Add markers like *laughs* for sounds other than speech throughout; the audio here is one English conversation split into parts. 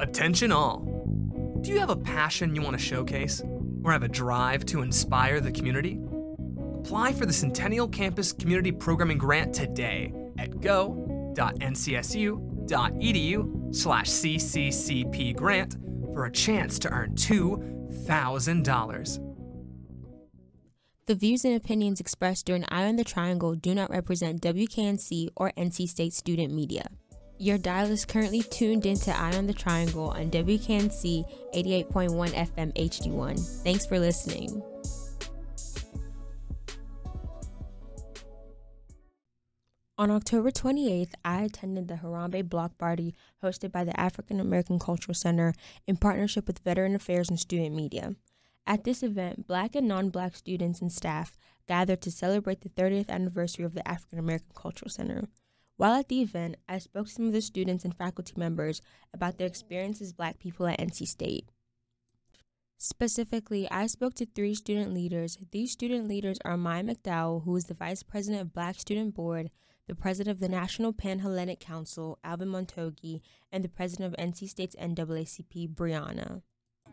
Attention all. Do you have a passion you want to showcase? Or have a drive to inspire the community? Apply for the Centennial Campus Community Programming Grant today at go.ncsu.edu slash cccp grant for a chance to earn $2,000. The views and opinions expressed during Eye on the Triangle do not represent WKNC or NC State student media. Your dial is currently tuned into Eye on the Triangle on WKNC 88.1 FM HD1. Thanks for listening. On October 28th, I attended the Harambe Block Party hosted by the African American Cultural Center in partnership with Veteran Affairs and Student Media. At this event, black and non black students and staff gathered to celebrate the 30th anniversary of the African American Cultural Center. While at the event, I spoke to some of the students and faculty members about their experiences as black people at NC State. Specifically, I spoke to three student leaders. These student leaders are Maya McDowell, who is the vice president of Black Student Board, the president of the National Pan Hellenic Council, Alvin Montogi, and the president of NC State's NAACP, Brianna.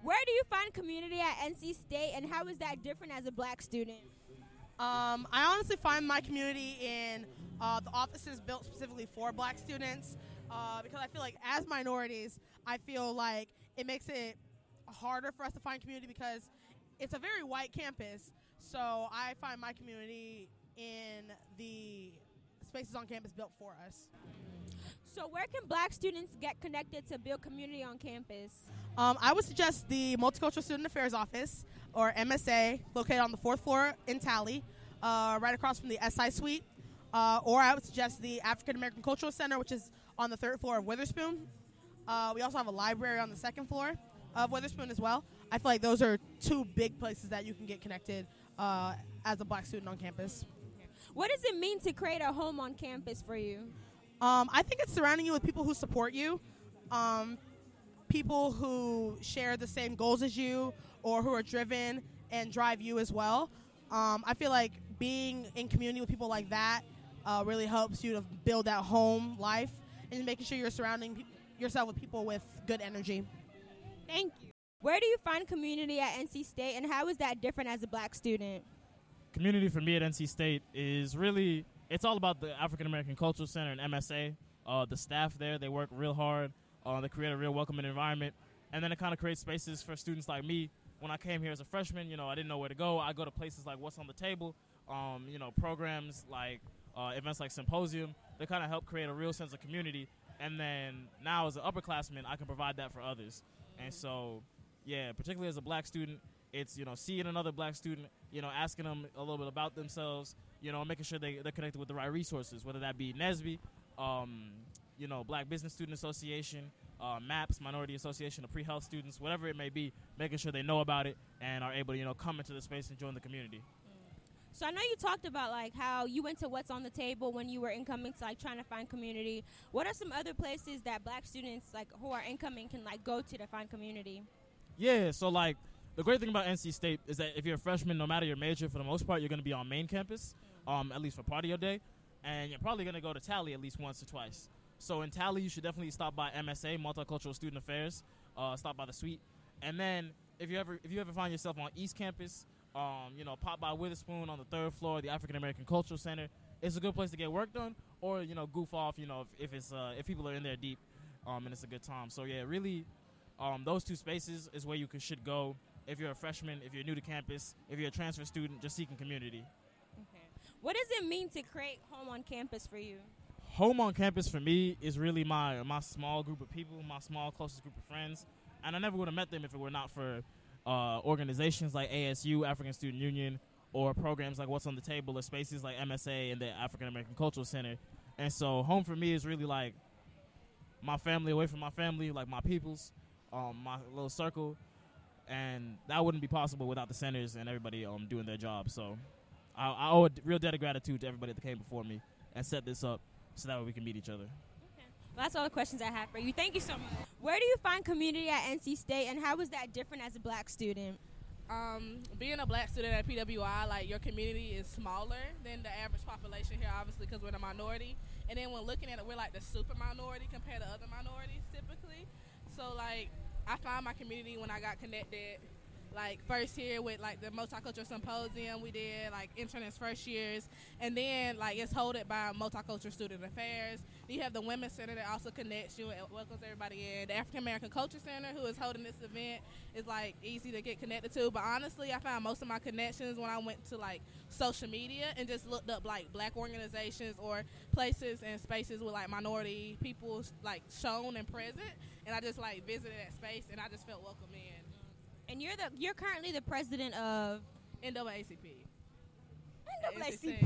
Where do you find community at NC State, and how is that different as a black student? Um, I honestly find my community in uh, the offices built specifically for black students uh, because I feel like as minorities, I feel like it makes it harder for us to find community because it's a very white campus. So I find my community in the spaces on campus built for us. So, where can black students get connected to build community on campus? Um, I would suggest the Multicultural Student Affairs Office, or MSA, located on the fourth floor in Talley, uh, right across from the SI Suite. Uh, or I would suggest the African American Cultural Center, which is on the third floor of Witherspoon. Uh, we also have a library on the second floor of Witherspoon as well. I feel like those are two big places that you can get connected uh, as a black student on campus. What does it mean to create a home on campus for you? Um, I think it's surrounding you with people who support you, um, people who share the same goals as you, or who are driven and drive you as well. Um, I feel like being in community with people like that uh, really helps you to build that home life and making sure you're surrounding pe- yourself with people with good energy. Thank you. Where do you find community at NC State, and how is that different as a black student? Community for me at NC State is really it's all about the African American Cultural Center and MSA. Uh, the staff there they work real hard. Uh, they create a real welcoming environment, and then it kind of creates spaces for students like me. When I came here as a freshman, you know, I didn't know where to go. I go to places like What's on the Table, um, you know, programs like uh, events like Symposium. They kind of help create a real sense of community. And then now, as an upperclassman, I can provide that for others. And so, yeah, particularly as a black student, it's you know seeing another black student, you know, asking them a little bit about themselves, you know, making sure they they're connected with the right resources, whether that be NSBE, um, you know, Black Business Student Association, uh, MAPS, Minority Association of Pre-Health Students, whatever it may be, making sure they know about it and are able to you know come into the space and join the community. So I know you talked about like how you went to What's on the Table when you were incoming to like trying to find community. What are some other places that black students like who are incoming can like go to to find community? Yeah, so like the great thing about NC State is that if you're a freshman, no matter your major, for the most part, you're going to be on main campus, um, at least for part of your day, and you're probably going to go to Talley at least once or twice. So in Talley, you should definitely stop by MSA, Multicultural Student Affairs, uh, stop by the suite, and then if you ever if you ever find yourself on East Campus, um, you know, pop by Witherspoon on the third floor, the African American Cultural Center. It's a good place to get work done, or you know, goof off. You know, if, if it's uh, if people are in there deep, um, and it's a good time. So yeah, really, um, those two spaces is where you can, should go if you're a freshman, if you're new to campus, if you're a transfer student, just seeking community. Okay. What does it mean to create home on campus for you? Home on campus for me is really my my small group of people, my small closest group of friends, and I never would have met them if it were not for uh, organizations like ASU, African Student Union, or programs like What's on the Table, or spaces like MSA and the African American Cultural Center. And so, home for me is really like my family away from my family, like my peoples, um, my little circle, and that wouldn't be possible without the centers and everybody um, doing their job. So, I, I owe a real debt of gratitude to everybody that came before me and set this up so that way we can meet each other. Well, that's all the questions I have for you. Thank you so much. Where do you find community at NC State, and how is that different as a black student? Um, being a black student at PWI, like your community is smaller than the average population here, obviously, because we're a minority. And then when looking at it, we're like the super minority compared to other minorities typically. So like I found my community when I got connected. Like first year with like the multicultural symposium we did, like interns first years, and then like it's hosted by Multicultural Student Affairs. You have the Women's Center that also connects you and welcomes everybody in. The African American Culture Center, who is holding this event, is like easy to get connected to. But honestly, I found most of my connections when I went to like social media and just looked up like black organizations or places and spaces with like minority people like shown and present. And I just like visited that space and I just felt welcome in. And you're the you're currently the president of NAACP. NAACP. *laughs*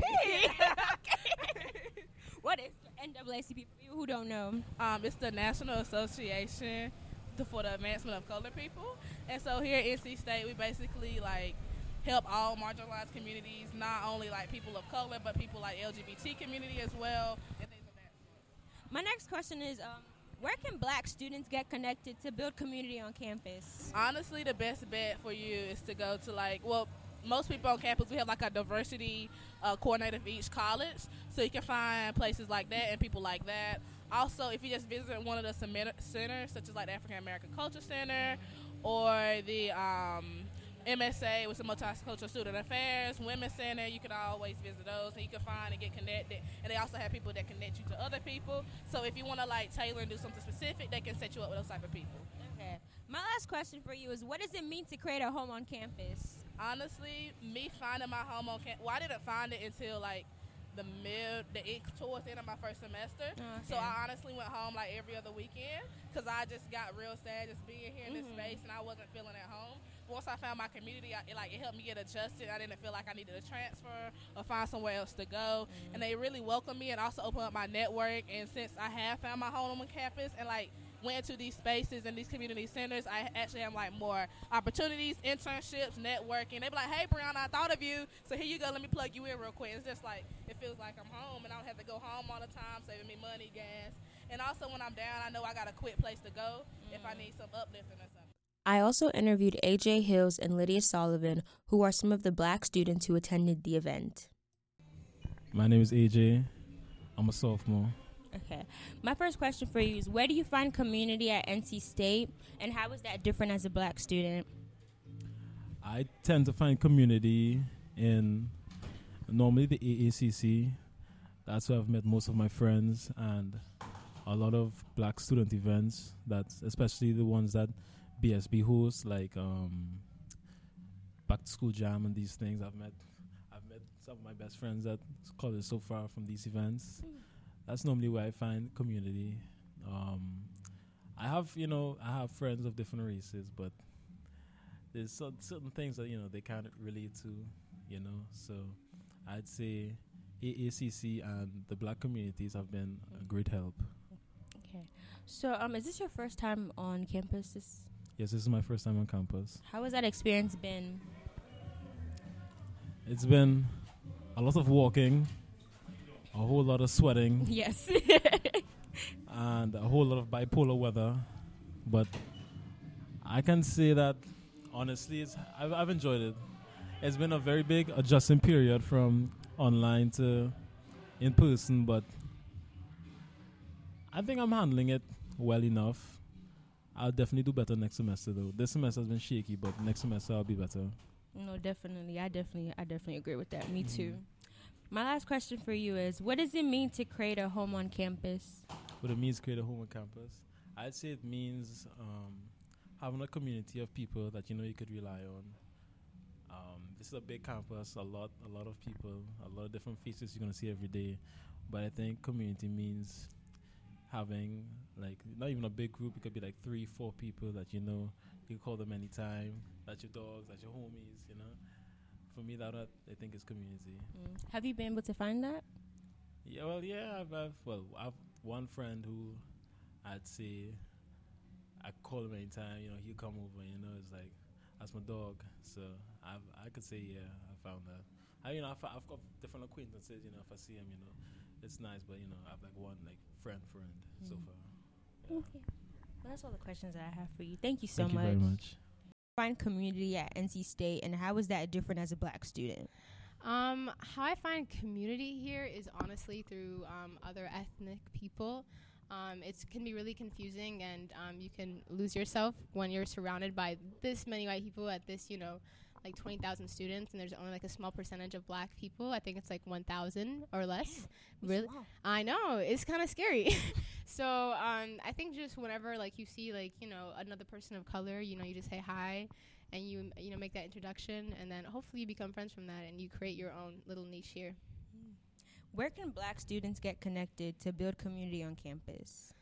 *laughs* what is NAACP for you who don't know? Um, it's the National Association for the Advancement of Colored People. And so here at NC State, we basically like help all marginalized communities, not only like people of color, but people like LGBT community as well, and things of that sort. My next question is, um, where can Black students get connected to build community on campus? Honestly, the best bet for you is to go to like well. Most people on campus, we have like a diversity uh, coordinator for each college, so you can find places like that and people like that. Also, if you just visit one of the centers, such as like the African American Culture Center or the um, MSA with the Multicultural Student Affairs, Women's Center. You can always visit those and you can find and get connected. And they also have people that connect you to other people. So if you want to like tailor and do something specific, they can set you up with those type of people. Okay. My last question for you is what does it mean to create a home on campus? Honestly, me finding my home on campus, well, I didn't find it until like the mid, the end, towards the end of my first semester. Okay. So I honestly went home like every other weekend because I just got real sad just being here in mm-hmm. this space and I wasn't feeling at home once I found my community, I, it, like it helped me get adjusted. I didn't feel like I needed to transfer or find somewhere else to go, mm-hmm. and they really welcomed me and also opened up my network. And since I have found my home on campus and like went into these spaces and these community centers, I actually have like more opportunities, internships, networking. They be like, "Hey, Brianna, I thought of you, so here you go. Let me plug you in real quick." It's just like it feels like I'm home, and I don't have to go home all the time, saving me money, gas. And also, when I'm down, I know I got a quick place to go mm-hmm. if I mm. need some uplifting or something. I also interviewed AJ Hills and Lydia Sullivan, who are some of the black students who attended the event. My name is AJ. I'm a sophomore. Okay. My first question for you is where do you find community at NC State and how is that different as a black student? I tend to find community in normally the AACC. That's where I've met most of my friends and a lot of black student events that especially the ones that BSB hosts like um, Back to School Jam and these things. I've met I've met some of my best friends at college so far from these events. Mm. That's normally where I find community. Um, I have you know I have friends of different races, but there's so, certain things that you know they can't relate to, you know. So I'd say AACC and the black communities have been a great help. Okay, so um, is this your first time on campus? This Yes, this is my first time on campus. How has that experience been? It's been a lot of walking, a whole lot of sweating. *laughs* Yes. *laughs* and a whole lot of bipolar weather. But I can say that honestly, it's, I've, I've enjoyed it. It's been a very big adjusting period from online to in person, but I think I'm handling it well enough. I'll definitely do better next semester though. This semester has been shaky, but next semester I'll be better. No, definitely. I definitely I definitely agree with that. Me mm too. My last question for you is what does it mean to create a home on campus? What it means to create a home on campus? I'd say it means um, having a community of people that you know you could rely on. Um, this is a big campus, a lot, a lot of people, a lot of different faces you're gonna see every day. But I think community means having like not even a big group. It could be like three, four people that you know. You can call them anytime. That's your dogs. That's your homies. You know. For me, that I think is community. Mm. Have you been able to find that? Yeah. Well, yeah. I've, I've well, I've one friend who I'd say I call him anytime. You know, he'll come over. You know, it's like that's my dog. So I've I could say yeah, I found that. I you know I've, I've got different acquaintances. You know, if I see him, you know, it's nice. But you know, I've like one like friend friend mm. so far. Yeah. Okay. Well, that's all the questions that I have for you. Thank you so Thank much. You very much. Find community at NC State, and how is that different as a Black student? Um, how I find community here is honestly through um, other ethnic people. Um, it can be really confusing, and um, you can lose yourself when you're surrounded by this many white people at this, you know, like 20,000 students, and there's only like a small percentage of black people. I think it's like 1,000 or less. really? I know. It's kind of scary. *laughs* so um, I think just whenever like you see like, you know, another person of color, you know, you just say hi and you, you know, make that introduction, and then hopefully you become friends from that and you create your own little niche here. Where can black students get connected to build community on campus?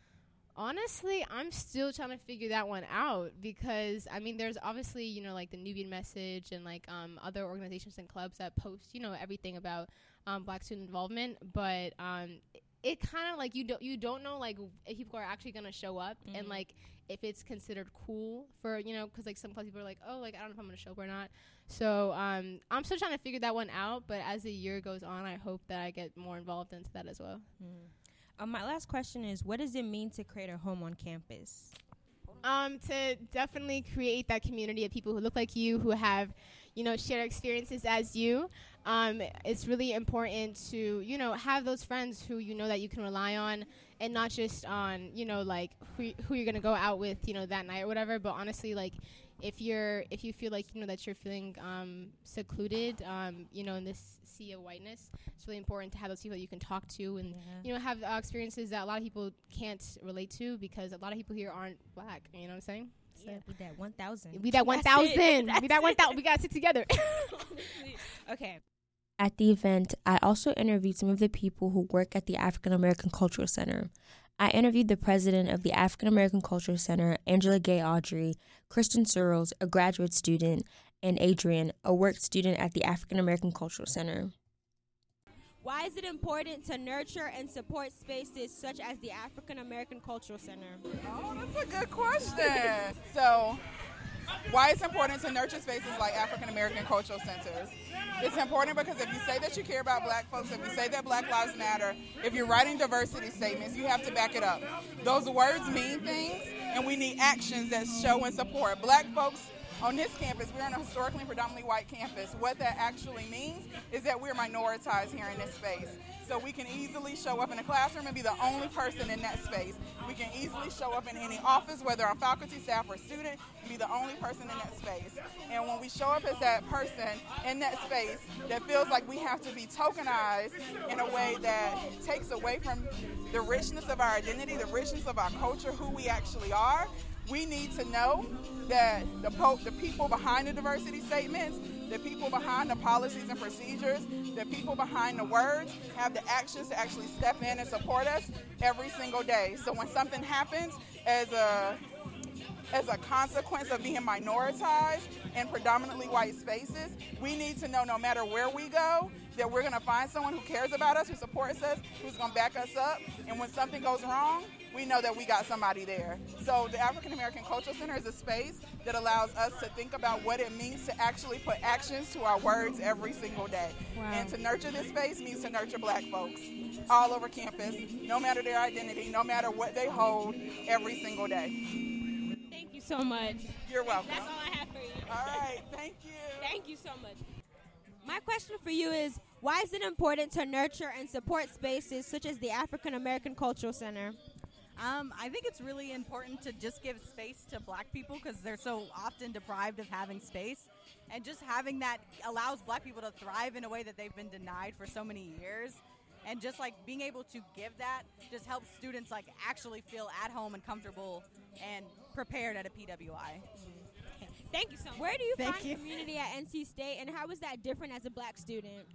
Honestly, I'm still trying to figure that one out because I mean, there's obviously you know like the Nubian Message and like um, other organizations and clubs that post you know everything about um, Black student involvement, but um, it kind of like you don't you don't know like if people are actually gonna show up mm-hmm. and like if it's considered cool for you know because like some people are like oh like I don't know if I'm gonna show up or not. So um, I'm still trying to figure that one out. But as the year goes on, I hope that I get more involved into that as well. Mm. Um, my last question is, what does it mean to create a home on campus? Um, to definitely create that community of people who look like you, who have, you know, shared experiences as you. Um, it's really important to, you know, have those friends who you know that you can rely on, and not just on, you know, like who, who you're gonna go out with, you know, that night or whatever. But honestly, like if you're if you feel like you know that you're feeling um, secluded, um, you know, in this sea of whiteness, it's really important to have those people you can talk to and yeah. you know have uh, experiences that a lot of people can't relate to because a lot of people here aren't black. You know what I'm saying? So yeah, we that one thousand. We that one thousand. We that one thousand. We gotta sit together. *laughs* *laughs* okay. At the event, I also interviewed some of the people who work at the African American Cultural Center. I interviewed the president of the African American Cultural Center, Angela Gay Audrey, Kristen Searles, a graduate student, and Adrian, a work student at the African American Cultural Center. Why is it important to nurture and support spaces such as the African American Cultural Center? Oh, that's a good question. so, why it's important to nurture spaces like African American cultural centers. It's important because if you say that you care about black folks, if you say that Black Lives Matter, if you're writing diversity statements, you have to back it up. Those words mean things, and we need actions that show and support. Black folks on this campus, we're on a historically predominantly white campus. What that actually means is that we're minoritized here in this space. So we can easily show up in a classroom and be the only person in that space. We can easily show up in any office, whether I'm faculty, staff, or student, and be the only person in that space. And when we show up as that person in that space, that feels like we have to be tokenized in a way that takes away from the richness of our identity, the richness of our culture, who we actually are, we need to know that the, po- the people behind the diversity statements, the people behind the policies and procedures, the people behind the words have the actions to actually step in and support us every single day. So when something happens as a as a consequence of being minoritized in predominantly white spaces, we need to know no matter where we go that we're going to find someone who cares about us, who supports us, who's going to back us up. And when something goes wrong, we know that we got somebody there. So the African American Cultural Center is a space that allows us to think about what it means to actually put actions to our words every single day. Wow. And to nurture this space means to nurture black folks all over campus, no matter their identity, no matter what they hold, every single day. Thank you so much. You're welcome. That's all I have for you. All right, thank you. Thank you so much. My question for you is why is it important to nurture and support spaces such as the African American Cultural Center? Um, I think it's really important to just give space to black people because they're so often deprived of having space. And just having that allows black people to thrive in a way that they've been denied for so many years. And just like being able to give that just helps students like actually feel at home and comfortable and prepared at a PWI. Thank you so much. Where do you Thank find you. community at NC State, and how is that different as a black student?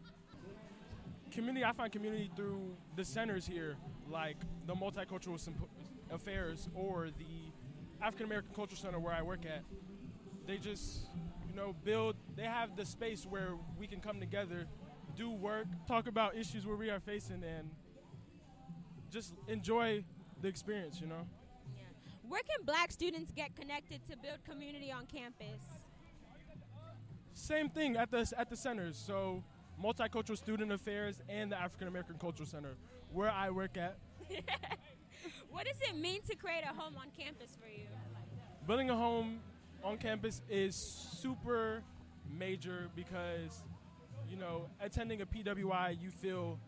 Community, I find community through the centers here, like the Multicultural Affairs or the African American Cultural Center where I work at. They just, you know, build, they have the space where we can come together, do work, talk about issues where we are facing, and just enjoy the experience, you know? Where can black students get connected to build community on campus? Same thing at the at the centers. So Multicultural Student Affairs and the African American Cultural Center, where I work at. *laughs* what does it mean to create a home on campus for you? Building a home on campus is super major because, you know, attending a PWI, you feel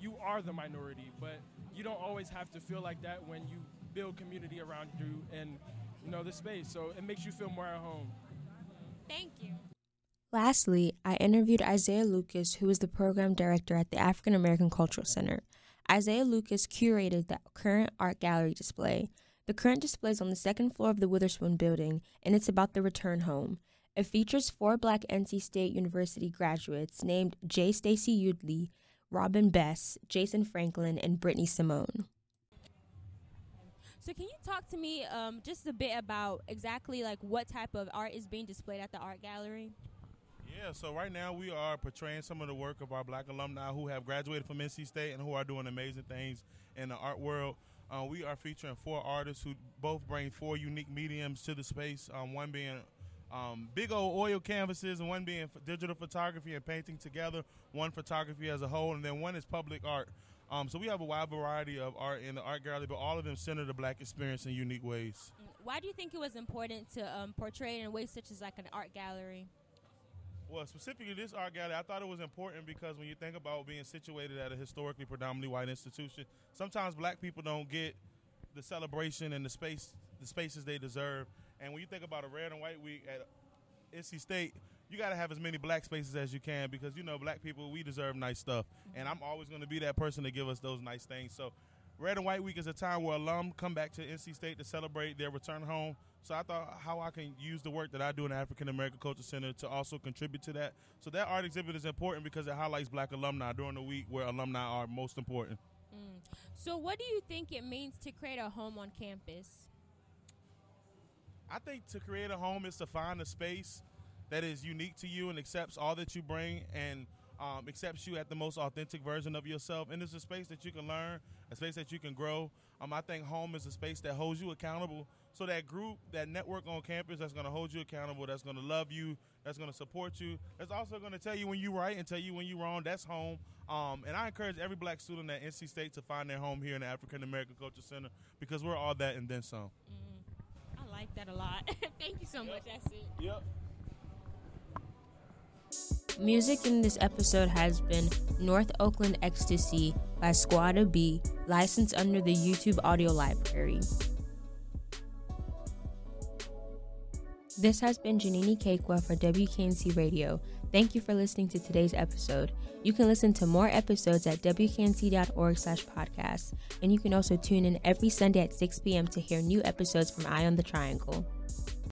you are the minority, but you don't always have to feel like that when you build community around you and you know the space. So it makes you feel more at home. Thank you. Lastly, I interviewed Isaiah Lucas, who is the program director at the African American Cultural Center. Isaiah Lucas curated the current art gallery display. The current display is on the second floor of the Witherspoon building, and it's about the return home. It features four black NC State University graduates named J. Stacy Udley, Robin Bess, Jason Franklin, and Brittany Simone. So can you talk to me um, just a bit about exactly like what type of art is being displayed at the art gallery? Yeah, so right now we are portraying some of the work of our black alumni who have graduated from NC State and who are doing amazing things in the art world. Uh, we are featuring four artists who both bring four unique mediums to the space. Um, one being um, big old oil canvases, and one being digital photography and painting together. One photography as a whole, and then one is public art. Um, so we have a wide variety of art in the art gallery, but all of them center the black experience in unique ways. Why do you think it was important to um, portray it in ways such as like an art gallery? Well, specifically this art gallery, I thought it was important because when you think about being situated at a historically predominantly white institution, sometimes black people don't get the celebration and the space, the spaces they deserve. And when you think about a red and white week at NC State, you got to have as many black spaces as you can because you know black people we deserve nice stuff, and I'm always going to be that person to give us those nice things. So, Red and White Week is a time where alum come back to NC State to celebrate their return home. So I thought how I can use the work that I do in the African American Culture Center to also contribute to that. So that art exhibit is important because it highlights black alumni during the week where alumni are most important. Mm. So what do you think it means to create a home on campus? I think to create a home is to find a space that is unique to you and accepts all that you bring and um, accepts you at the most authentic version of yourself. And it's a space that you can learn, a space that you can grow. Um, I think home is a space that holds you accountable. So that group, that network on campus that's going to hold you accountable, that's going to love you, that's going to support you, that's also going to tell you when you're right and tell you when you're wrong. That's home. Um, and I encourage every black student at NC State to find their home here in the African American Culture Center because we're all that and then some. Mm, I like that a lot. *laughs* Thank you so yep. much. That's it. Yep. Music in this episode has been North Oakland Ecstasy by Squadda B, licensed under the YouTube Audio Library. This has been Janini Kekwa for WKNC Radio. Thank you for listening to today's episode. You can listen to more episodes at wknc.org slash and you can also tune in every Sunday at 6 p.m. to hear new episodes from Eye on the Triangle.